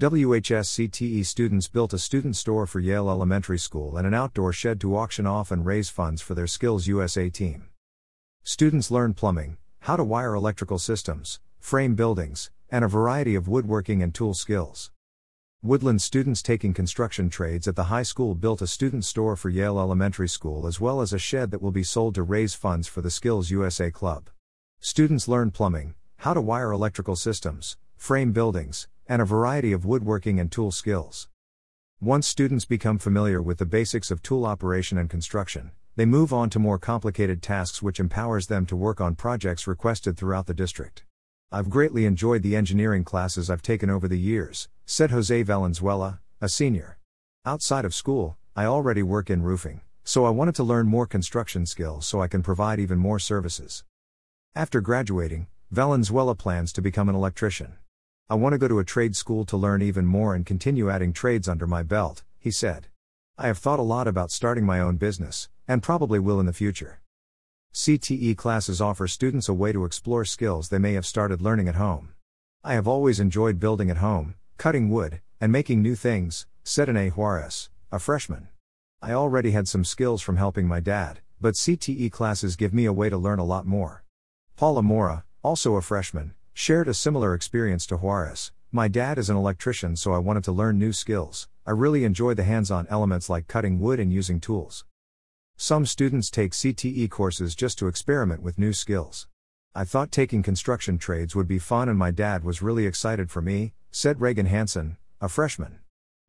WHS CTE students built a student store for Yale Elementary School and an outdoor shed to auction off and raise funds for their Skills USA team. Students learn plumbing, how to wire electrical systems, frame buildings, and a variety of woodworking and tool skills. Woodland students taking construction trades at the high school built a student store for Yale Elementary School as well as a shed that will be sold to raise funds for the Skills USA Club. Students learn plumbing, how to wire electrical systems, frame buildings, and a variety of woodworking and tool skills. Once students become familiar with the basics of tool operation and construction, they move on to more complicated tasks which empowers them to work on projects requested throughout the district. I've greatly enjoyed the engineering classes I've taken over the years, said Jose Valenzuela, a senior. Outside of school, I already work in roofing, so I wanted to learn more construction skills so I can provide even more services. After graduating, Valenzuela plans to become an electrician. I want to go to a trade school to learn even more and continue adding trades under my belt, he said. I have thought a lot about starting my own business, and probably will in the future. CTE classes offer students a way to explore skills they may have started learning at home. I have always enjoyed building at home, cutting wood, and making new things, said Ane Juarez, a freshman. I already had some skills from helping my dad, but CTE classes give me a way to learn a lot more. Paula Mora, also a freshman, shared a similar experience to Juarez. My dad is an electrician, so I wanted to learn new skills. I really enjoy the hands on elements like cutting wood and using tools. Some students take CTE courses just to experiment with new skills. I thought taking construction trades would be fun, and my dad was really excited for me, said Reagan Hansen, a freshman.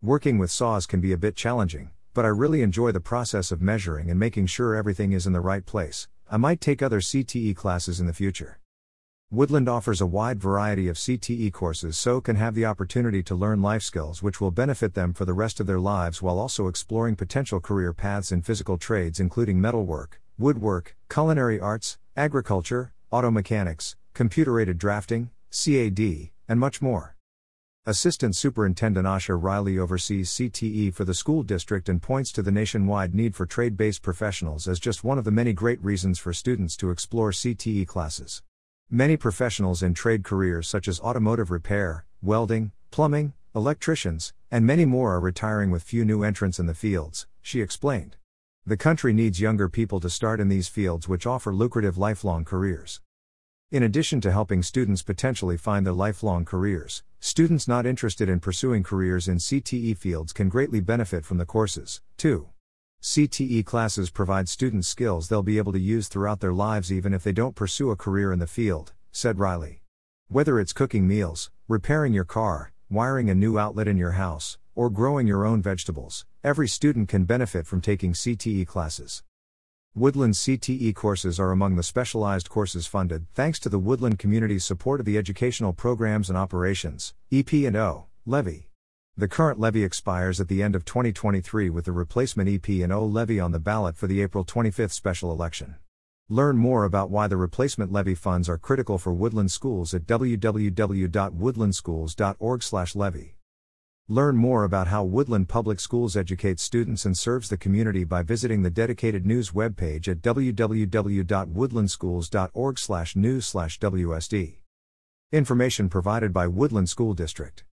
Working with saws can be a bit challenging, but I really enjoy the process of measuring and making sure everything is in the right place. I might take other CTE classes in the future. Woodland offers a wide variety of CTE courses so can have the opportunity to learn life skills which will benefit them for the rest of their lives while also exploring potential career paths in physical trades including metalwork, woodwork, culinary arts, agriculture, auto mechanics, computer-aided drafting, CAD, and much more. Assistant Superintendent Asha Riley oversees CTE for the school district and points to the nationwide need for trade based professionals as just one of the many great reasons for students to explore CTE classes. Many professionals in trade careers such as automotive repair, welding, plumbing, electricians, and many more are retiring with few new entrants in the fields, she explained. The country needs younger people to start in these fields which offer lucrative lifelong careers. In addition to helping students potentially find their lifelong careers, students not interested in pursuing careers in CTE fields can greatly benefit from the courses, too. CTE classes provide students skills they'll be able to use throughout their lives even if they don't pursue a career in the field, said Riley. Whether it's cooking meals, repairing your car, wiring a new outlet in your house, or growing your own vegetables, every student can benefit from taking CTE classes. Woodland CTE courses are among the specialized courses funded thanks to the Woodland community's support of the Educational Programs and Operations, EP&O, levy. The current levy expires at the end of 2023 with the replacement EP&O levy on the ballot for the April 25 special election. Learn more about why the replacement levy funds are critical for Woodland Schools at www.woodlandschools.org/levy. Learn more about how Woodland Public Schools educates students and serves the community by visiting the dedicated news webpage at www.woodlandschools.org/news/wsd. Information provided by Woodland School District